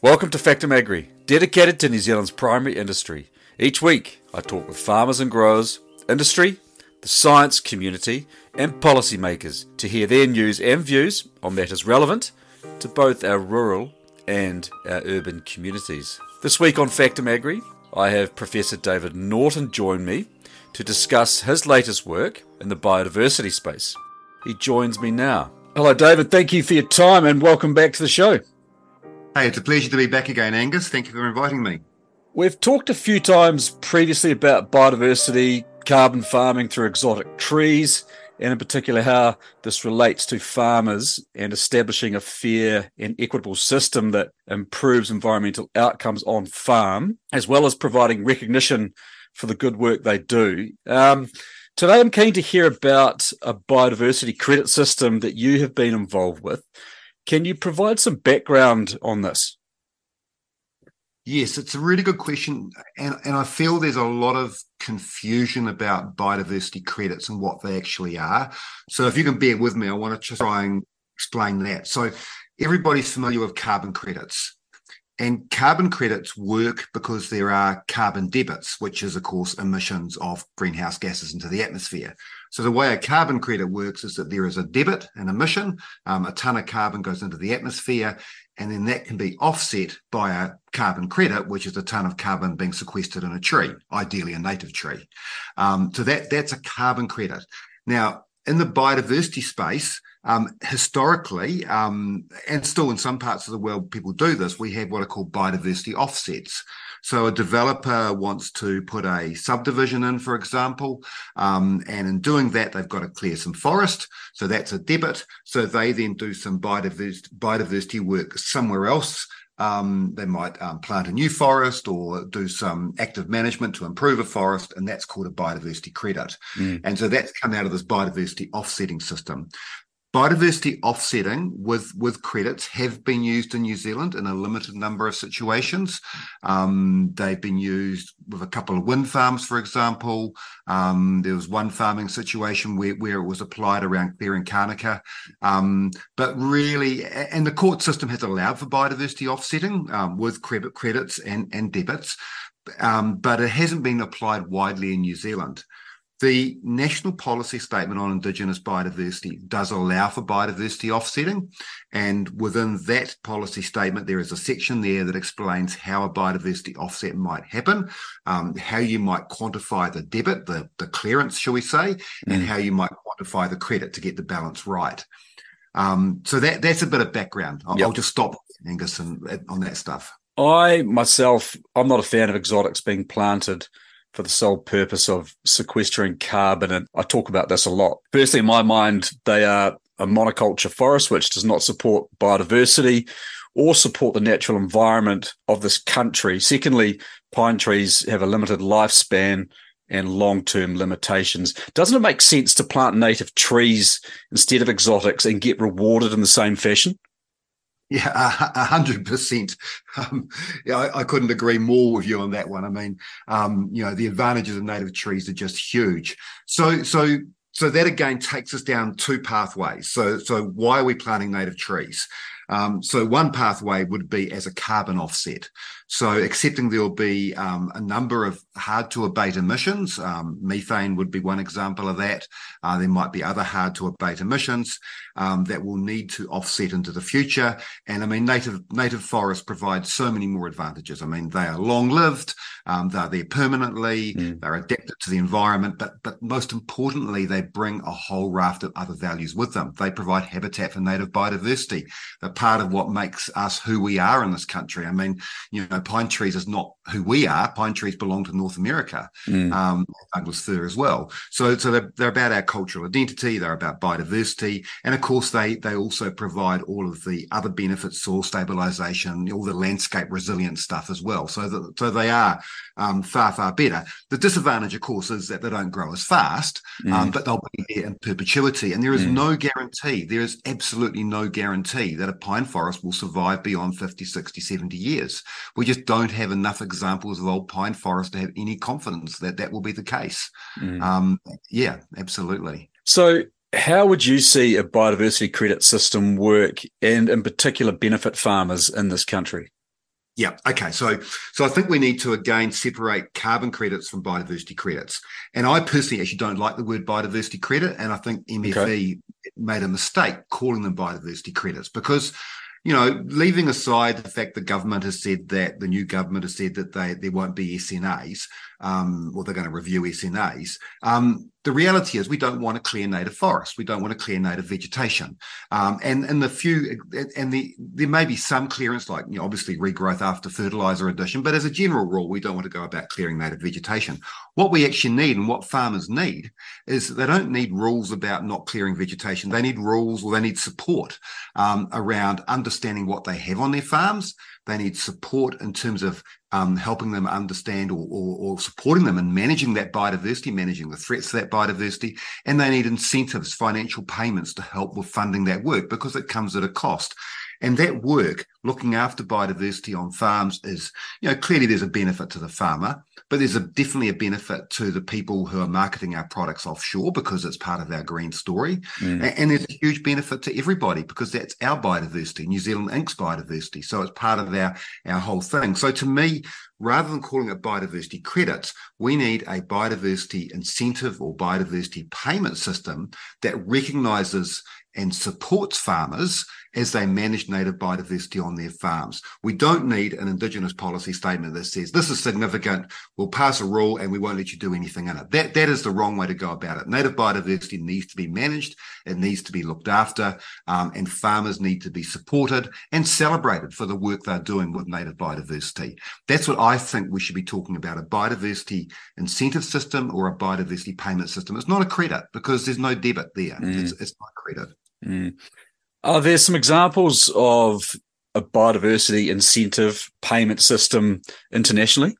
Welcome to Factum Agri, dedicated to New Zealand's primary industry. Each week, I talk with farmers and growers, industry, the science community, and policymakers to hear their news and views on matters relevant to both our rural and our urban communities. This week on Factum Agri, I have Professor David Norton join me to discuss his latest work in the biodiversity space. He joins me now. Hello, David. Thank you for your time and welcome back to the show. Hey, it's a pleasure to be back again, Angus. Thank you for inviting me. We've talked a few times previously about biodiversity, carbon farming through exotic trees, and in particular how this relates to farmers and establishing a fair and equitable system that improves environmental outcomes on farm, as well as providing recognition for the good work they do. Um, today, I'm keen to hear about a biodiversity credit system that you have been involved with. Can you provide some background on this? Yes, it's a really good question. And, and I feel there's a lot of confusion about biodiversity credits and what they actually are. So if you can bear with me, I want to try and explain that. So everybody's familiar with carbon credits. And carbon credits work because there are carbon debits, which is, of course, emissions of greenhouse gases into the atmosphere. So the way a carbon credit works is that there is a debit, an emission, um, a ton of carbon goes into the atmosphere, and then that can be offset by a carbon credit, which is a ton of carbon being sequestered in a tree, ideally a native tree. Um, so that that's a carbon credit. Now, in the biodiversity space, um, historically, um, and still in some parts of the world, people do this. We have what are called biodiversity offsets. So a developer wants to put a subdivision in, for example, um, and in doing that, they've got to clear some forest. So that's a debit. So they then do some biodiversity, biodiversity work somewhere else. Um, they might um, plant a new forest or do some active management to improve a forest, and that's called a biodiversity credit. Mm. And so that's come out of this biodiversity offsetting system. Biodiversity offsetting with, with credits have been used in New Zealand in a limited number of situations. Um, they've been used with a couple of wind farms, for example. Um, there was one farming situation where, where it was applied around clearing Kānuka. Um, but really, and the court system has allowed for biodiversity offsetting um, with credit credits and, and debits, um, but it hasn't been applied widely in New Zealand. The National Policy Statement on Indigenous Biodiversity does allow for biodiversity offsetting. And within that policy statement, there is a section there that explains how a biodiversity offset might happen, um, how you might quantify the debit, the, the clearance, shall we say, mm. and how you might quantify the credit to get the balance right. Um, so that that's a bit of background. I'll, yep. I'll just stop, Angus, and, on that stuff. I myself, I'm not a fan of exotics being planted for the sole purpose of sequestering carbon. And I talk about this a lot. Firstly, in my mind, they are a monoculture forest, which does not support biodiversity or support the natural environment of this country. Secondly, pine trees have a limited lifespan and long term limitations. Doesn't it make sense to plant native trees instead of exotics and get rewarded in the same fashion? Yeah, a hundred percent. Um, yeah, I, I, couldn't agree more with you on that one. I mean, um, you know, the advantages of native trees are just huge. So, so, so that again takes us down two pathways. So, so why are we planting native trees? Um, so one pathway would be as a carbon offset. So accepting there will be um, a number of hard to abate emissions. Um, methane would be one example of that. Uh, there might be other hard to abate emissions um, that will need to offset into the future. And I mean, native native forests provide so many more advantages. I mean, they are long lived. Um, they're there permanently. Mm. They're adapted to the environment, but but most importantly, they bring a whole raft of other values with them. They provide habitat for native biodiversity. They're part of what makes us who we are in this country. I mean, you know, pine trees is not who we are. Pine trees belong to North America, mm. um, Douglas fir as well. So so they're, they're about our cultural identity. They're about biodiversity, and of course, they they also provide all of the other benefits, soil stabilization, all the landscape resilience stuff as well. So that so they are um, far far better. The disadvantage, of course, is that they don't grow as fast, um, mm. um, but they'll be there in perpetuity. And there is mm. no guarantee. There is absolutely no guarantee that a pine forest will survive beyond 50, 60, 70 years. We just don't have enough examples of old pine forests to have any confidence that that will be the case. Mm. Um, yeah, absolutely. So how would you see a biodiversity credit system work and in particular benefit farmers in this country? Yeah. Okay. So, so I think we need to again separate carbon credits from biodiversity credits. And I personally actually don't like the word biodiversity credit, and I think MFE okay. made a mistake calling them biodiversity credits because you know, leaving aside the fact the government has said that the new government has said that they there won't be SNAs, um, or they're going to review SNAs. Um, the reality is we don't want to clear native forests. We don't want to clear native vegetation. Um, and and the few and the there may be some clearance, like you know, obviously regrowth after fertilizer addition, but as a general rule, we don't want to go about clearing native vegetation. What we actually need and what farmers need is they don't need rules about not clearing vegetation. They need rules or they need support um, around understanding what they have on their farms they need support in terms of um, helping them understand or, or, or, supporting them in managing that biodiversity, managing the threats to that biodiversity. And they need incentives, financial payments to help with funding that work because it comes at a cost. And that work, looking after biodiversity on farms, is, you know, clearly there's a benefit to the farmer, but there's a, definitely a benefit to the people who are marketing our products offshore because it's part of our green story. Mm. And, and, there's a huge benefit to everybody because that's our biodiversity, New Zealand Inc.'s biodiversity. So it's part of our, our whole thing. So to me, rather than calling it biodiversity credits, we need a biodiversity incentive or biodiversity payment system that recognizes and supports farmers as they manage native biodiversity on their farms. We don't need an Indigenous policy statement that says this is significant, we'll pass a rule and we won't let you do anything in it. That, that is the wrong way to go about it. Native biodiversity needs to be managed, it needs to be looked after, um, and farmers need to be supported and celebrated for the work they're doing with native biodiversity. That's what I think we should be talking about a biodiversity incentive system or a biodiversity payment system. It's not a credit because there's no debit there, mm. it's, it's not credit. Mm. Are there some examples of a biodiversity incentive payment system internationally?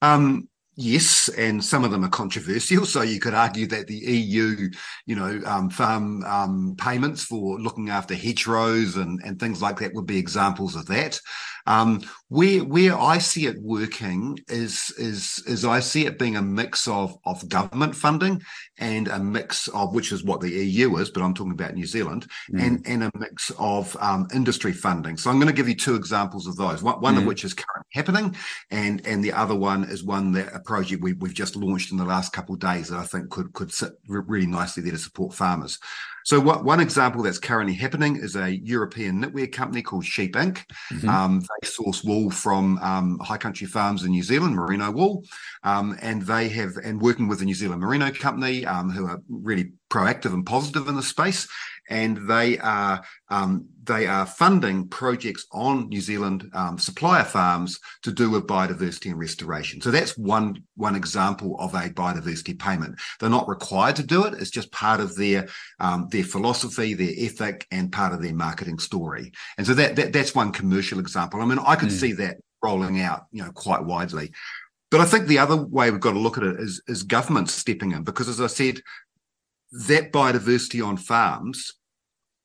Um, Yes, and some of them are controversial. So you could argue that the EU, you know, um, farm um, payments for looking after hedgerows and, and things like that would be examples of that. Um, where where I see it working is is is I see it being a mix of of government funding and a mix of which is what the EU is, but I'm talking about New Zealand, mm. and and a mix of um, industry funding. So I'm going to give you two examples of those. One, one mm. of which is currently happening, and and the other one is one that a project we, we've just launched in the last couple of days that I think could could sit really nicely there to support farmers. So what, one example that's currently happening is a European knitwear company called Sheep Inc. Mm-hmm. Um, they source wool from um, high country farms in New Zealand, merino wool, um, and they have and working with the New Zealand Merino Company, um, who are really proactive and positive in the space and they are um, they are funding projects on New Zealand um, supplier farms to do with biodiversity and restoration. So that's one one example of a biodiversity payment. They're not required to do it; it's just part of their um, their philosophy, their ethic, and part of their marketing story. And so that, that that's one commercial example. I mean, I could mm. see that rolling out, you know, quite widely. But I think the other way we've got to look at it is, is government stepping in, because as I said, that biodiversity on farms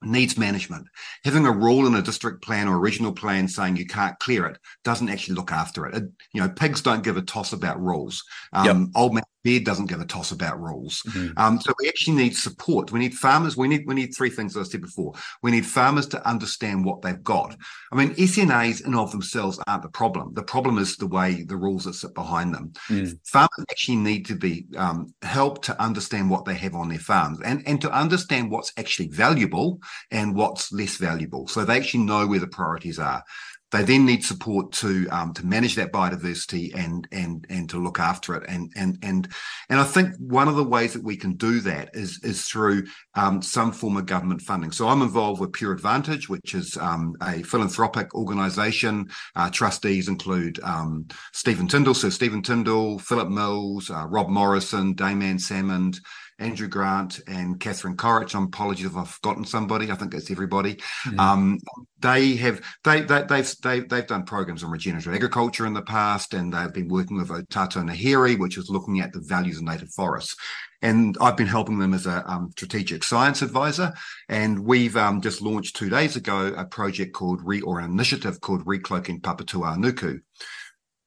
needs management. Having a rule in a district plan or regional plan saying you can't clear it doesn't actually look after it. it you know, pigs don't give a toss about rules. Um, yep. Old man Beard doesn't give a toss about rules. Mm-hmm. Um, so we actually need support. We need farmers. We need we need three things as I said before. We need farmers to understand what they've got. I mean, SNAs in of themselves aren't the problem. The problem is the way the rules that sit behind them. Mm. Farmers actually need to be um, helped to understand what they have on their farms and and to understand what's actually valuable and what's less valuable. So they actually know where the priorities are. They then need support to um, to manage that biodiversity and and and to look after it. And and and and I think one of the ways that we can do that is is through um, some form of government funding. So I'm involved with Pure Advantage, which is um, a philanthropic organisation. Uh, trustees include um, Stephen Tindall, so Stephen Tindall, Philip Mills, uh, Rob Morrison, Dame Anne Salmond. Andrew Grant and Katherine Corich. I'm apologies if I've forgotten somebody. I think it's everybody. Mm. Um, they have they, they they've they, they've done programs on regenerative agriculture in the past, and they've been working with Otato Ngāhere, which is looking at the values of native forests. And I've been helping them as a um, strategic science advisor. And we've um, just launched two days ago a project called Re or an initiative called Recloaking Papatūānuku. Nuku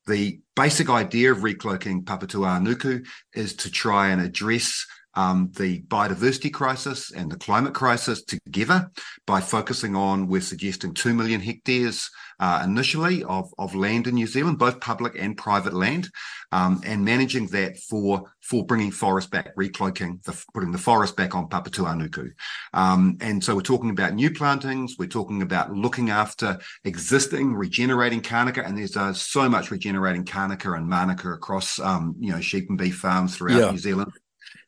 the basic idea of recloaking Papatūānuku is to try and address um, the biodiversity crisis and the climate crisis together by focusing on, we're suggesting 2 million hectares uh, initially of, of land in New Zealand, both public and private land, um, and managing that for for bringing forest back, recloaking, the, putting the forest back on Papatūānuku. Um, and so we're talking about new plantings, we're talking about looking after existing, regenerating kānuka, and there's uh, so much regenerating kānuka and mānuka across, um, you know, sheep and beef farms throughout yeah. New Zealand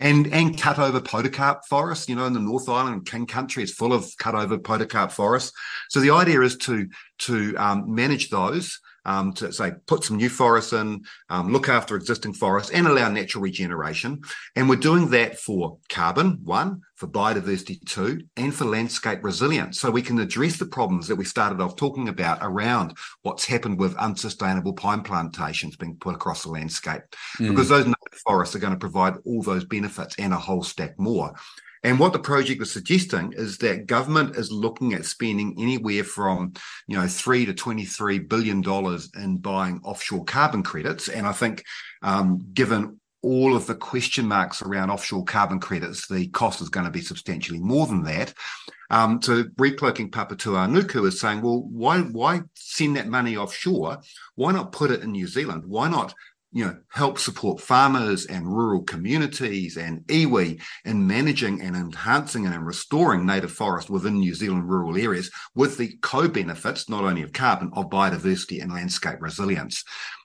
and and cut over podocarp forest. You know, in the North Island King Country, it's full of cut over podocarp forest. So the idea is to to um, manage those um, to say put some new forests in, um, look after existing forests, and allow natural regeneration. And we're doing that for carbon, one, for biodiversity, two, and for landscape resilience. So we can address the problems that we started off talking about around what's happened with unsustainable pine plantations being put across the landscape, mm. because those forests are going to provide all those benefits and a whole stack more. And what the project is suggesting is that government is looking at spending anywhere from, you know, three to twenty-three billion dollars in buying offshore carbon credits. And I think, um, given all of the question marks around offshore carbon credits, the cost is going to be substantially more than that. Um, so recloaking Papatūānuku is saying, well, why why send that money offshore? Why not put it in New Zealand? Why not you know, help support farmers and rural communities and iwi in managing and enhancing and restoring native forest within New Zealand rural areas with the co-benefits, not only of carbon, of biodiversity and landscape resilience.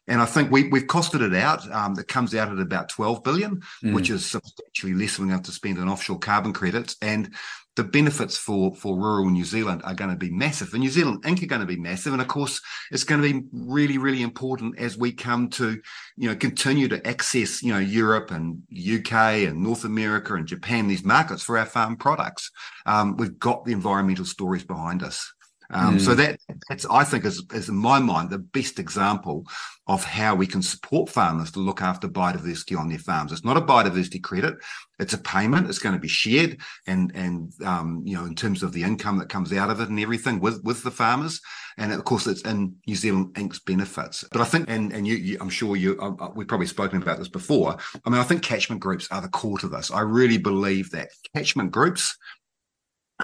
And I think we, we've costed it out. Um, it comes out at about 12 billion, mm. which is substantially less than we have to spend on offshore carbon credits. And the benefits for for rural New Zealand are going to be massive. And New Zealand Inc. are going to be massive, and of course, it's going to be really, really important as we come to, you know, continue to access, you know, Europe and UK and North America and Japan, these markets for our farm products. Um, we've got the environmental stories behind us. Um, mm. So that that's I think is, is in my mind the best example of how we can support farmers to look after biodiversity on their farms. It's not a biodiversity credit; it's a payment. It's going to be shared, and and um, you know in terms of the income that comes out of it and everything with with the farmers. And of course, it's in New Zealand Inc.'s benefits. But I think, and and you, you I'm sure you uh, we've probably spoken about this before. I mean, I think catchment groups are the core to this. I really believe that catchment groups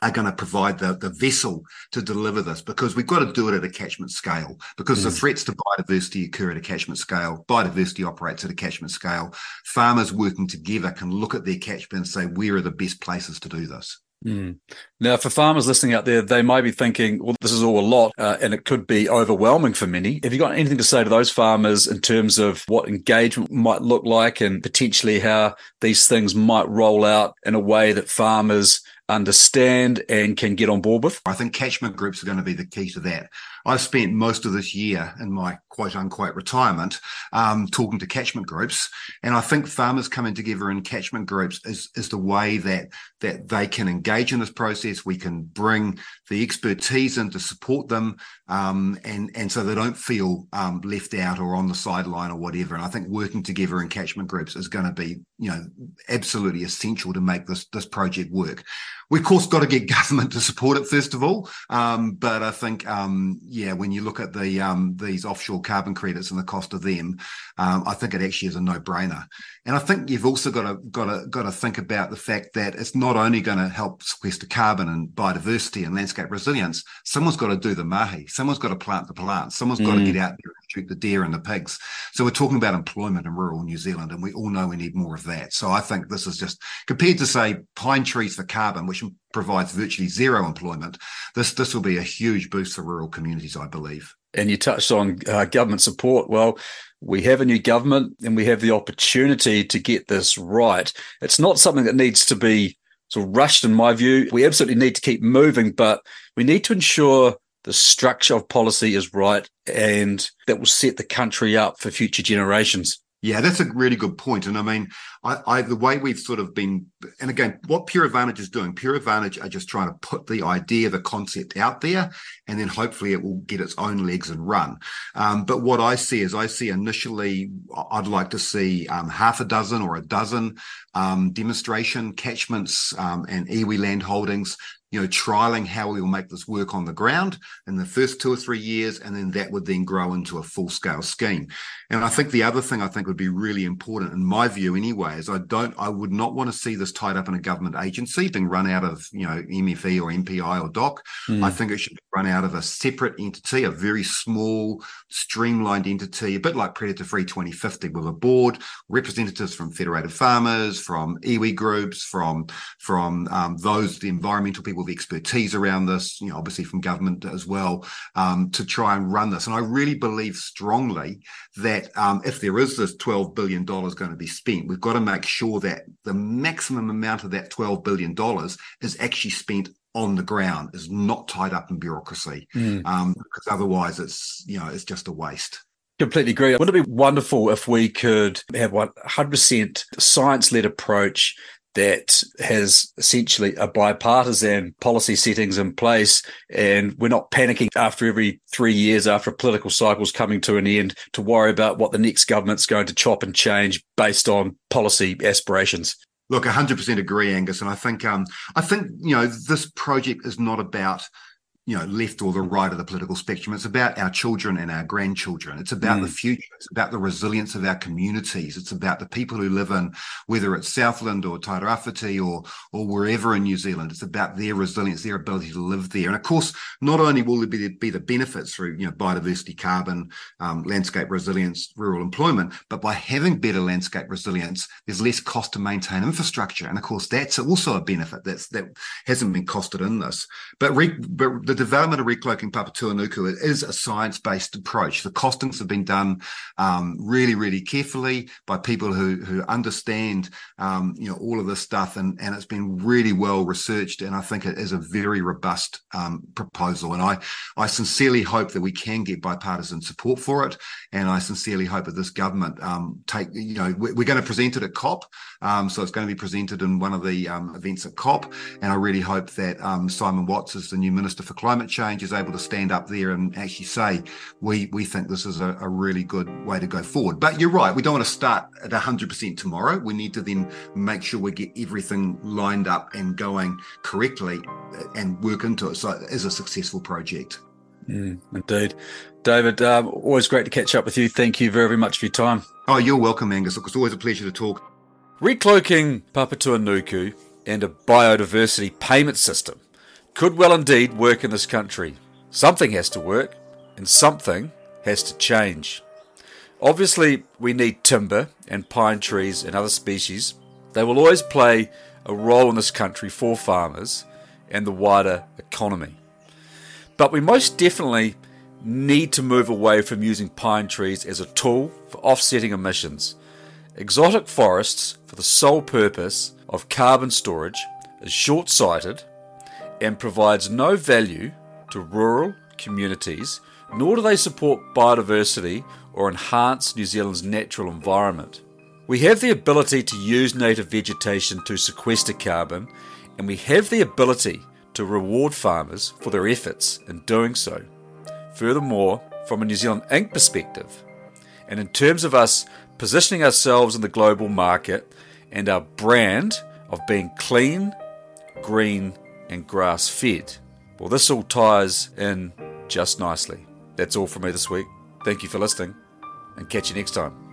are going to provide the, the vessel to deliver this because we've got to do it at a catchment scale because mm. the threats to biodiversity occur at a catchment scale. Biodiversity operates at a catchment scale. Farmers working together can look at their catchment and say, where are the best places to do this? Mm. Now, for farmers listening out there, they might be thinking, well, this is all a lot, uh, and it could be overwhelming for many. Have you got anything to say to those farmers in terms of what engagement might look like and potentially how these things might roll out in a way that farmers understand and can get on board with? I think catchment groups are going to be the key to that. I've spent most of this year in my quote unquote retirement um, talking to catchment groups, and I think farmers coming together in catchment groups is is the way that that they can engage in this process. We can bring the expertise and to support them, um, and and so they don't feel um, left out or on the sideline or whatever. And I think working together in catchment groups is going to be you know absolutely essential to make this this project work. We of course got to get government to support it first of all, um, but I think um, yeah, when you look at the um, these offshore carbon credits and the cost of them, um, I think it actually is a no brainer. And I think you've also got to got to got to think about the fact that it's not only going to help sequester carbon and biodiversity and landscape resilience. Someone's got to do the mahi. Someone's got to plant the plants. Someone's mm. got to get out there and shoot the deer and the pigs. So we're talking about employment in rural New Zealand, and we all know we need more of that. So I think this is just compared to say pine trees for carbon, which provides virtually zero employment. This this will be a huge boost for rural communities, I believe. And you touched on uh, government support. Well, we have a new government and we have the opportunity to get this right. It's not something that needs to be sort of rushed, in my view. We absolutely need to keep moving, but we need to ensure the structure of policy is right and that will set the country up for future generations. Yeah, that's a really good point. And I mean, I, I, the way we've sort of been, and again, what Pure Advantage is doing, Pure Advantage are just trying to put the idea, the concept out there, and then hopefully it will get its own legs and run. Um, but what I see is I see initially, I'd like to see um, half a dozen or a dozen um, demonstration catchments um, and iwi land holdings you know, trialing how we will make this work on the ground in the first two or three years, and then that would then grow into a full scale scheme. And I think the other thing I think would be really important, in my view anyway, is I don't, I would not want to see this tied up in a government agency being run out of, you know, MFE or MPI or DOC. Mm. I think it should be run out of a separate entity, a very small, streamlined entity, a bit like Predator Free 2050, with a board, representatives from Federated Farmers, from iwi groups, from from um, those the environmental people with expertise around this, you know, obviously from government as well, um, to try and run this. And I really believe strongly that um, if there is this $12 billion going to be spent, we've got to make sure that the maximum amount of that $12 billion is actually spent on the ground is not tied up in bureaucracy mm. um, because otherwise it's you know it's just a waste completely agree wouldn't it be wonderful if we could have 100% science-led approach that has essentially a bipartisan policy settings in place. And we're not panicking after every three years after a political cycle's coming to an end to worry about what the next government's going to chop and change based on policy aspirations. Look, 100% agree, Angus. And I think, um, I think, you know, this project is not about you know, left or the right of the political spectrum. It's about our children and our grandchildren. It's about mm. the future. It's about the resilience of our communities. It's about the people who live in, whether it's Southland or Tairāwhiti or or wherever in New Zealand. It's about their resilience, their ability to live there. And of course, not only will there be, be the benefits through, you know, biodiversity, carbon, um, landscape resilience, rural employment, but by having better landscape resilience, there's less cost to maintain infrastructure. And of course, that's also a benefit that's that hasn't been costed in this. But, re, but the the development of recloaking Papatūānuku is a science-based approach. The costings have been done um, really, really carefully by people who who understand um, you know all of this stuff, and and it's been really well researched. And I think it is a very robust um, proposal. And I I sincerely hope that we can get bipartisan support for it. And I sincerely hope that this government um, take you know we're, we're, going to present it at COP, um, so it's going to be presented in one of the um, events at COP. And I really hope that Simon Watts, is the new minister for climate change is able to stand up there and actually say, we, we think this is a, a really good way to go forward. But you're right. We don't want to start at 100% tomorrow. We need to then make sure we get everything lined up and going correctly and work into it so it is a successful project. Mm, indeed. David, um, always great to catch up with you. Thank you very, very much for your time. Oh, you're welcome, Angus. Look, it's always a pleasure to talk. Recloaking Papatūānuku and a biodiversity payment system could well indeed work in this country. Something has to work, and something has to change. Obviously, we need timber and pine trees and other species. They will always play a role in this country for farmers and the wider economy. But we most definitely need to move away from using pine trees as a tool for offsetting emissions. Exotic forests, for the sole purpose of carbon storage, is short sighted and provides no value to rural communities, nor do they support biodiversity or enhance New Zealand's natural environment. We have the ability to use native vegetation to sequester carbon, and we have the ability to reward farmers for their efforts in doing so. Furthermore, from a New Zealand Inc. perspective, and in terms of us positioning ourselves in the global market and our brand of being clean, green, and grass fed. Well, this all ties in just nicely. That's all from me this week. Thank you for listening, and catch you next time.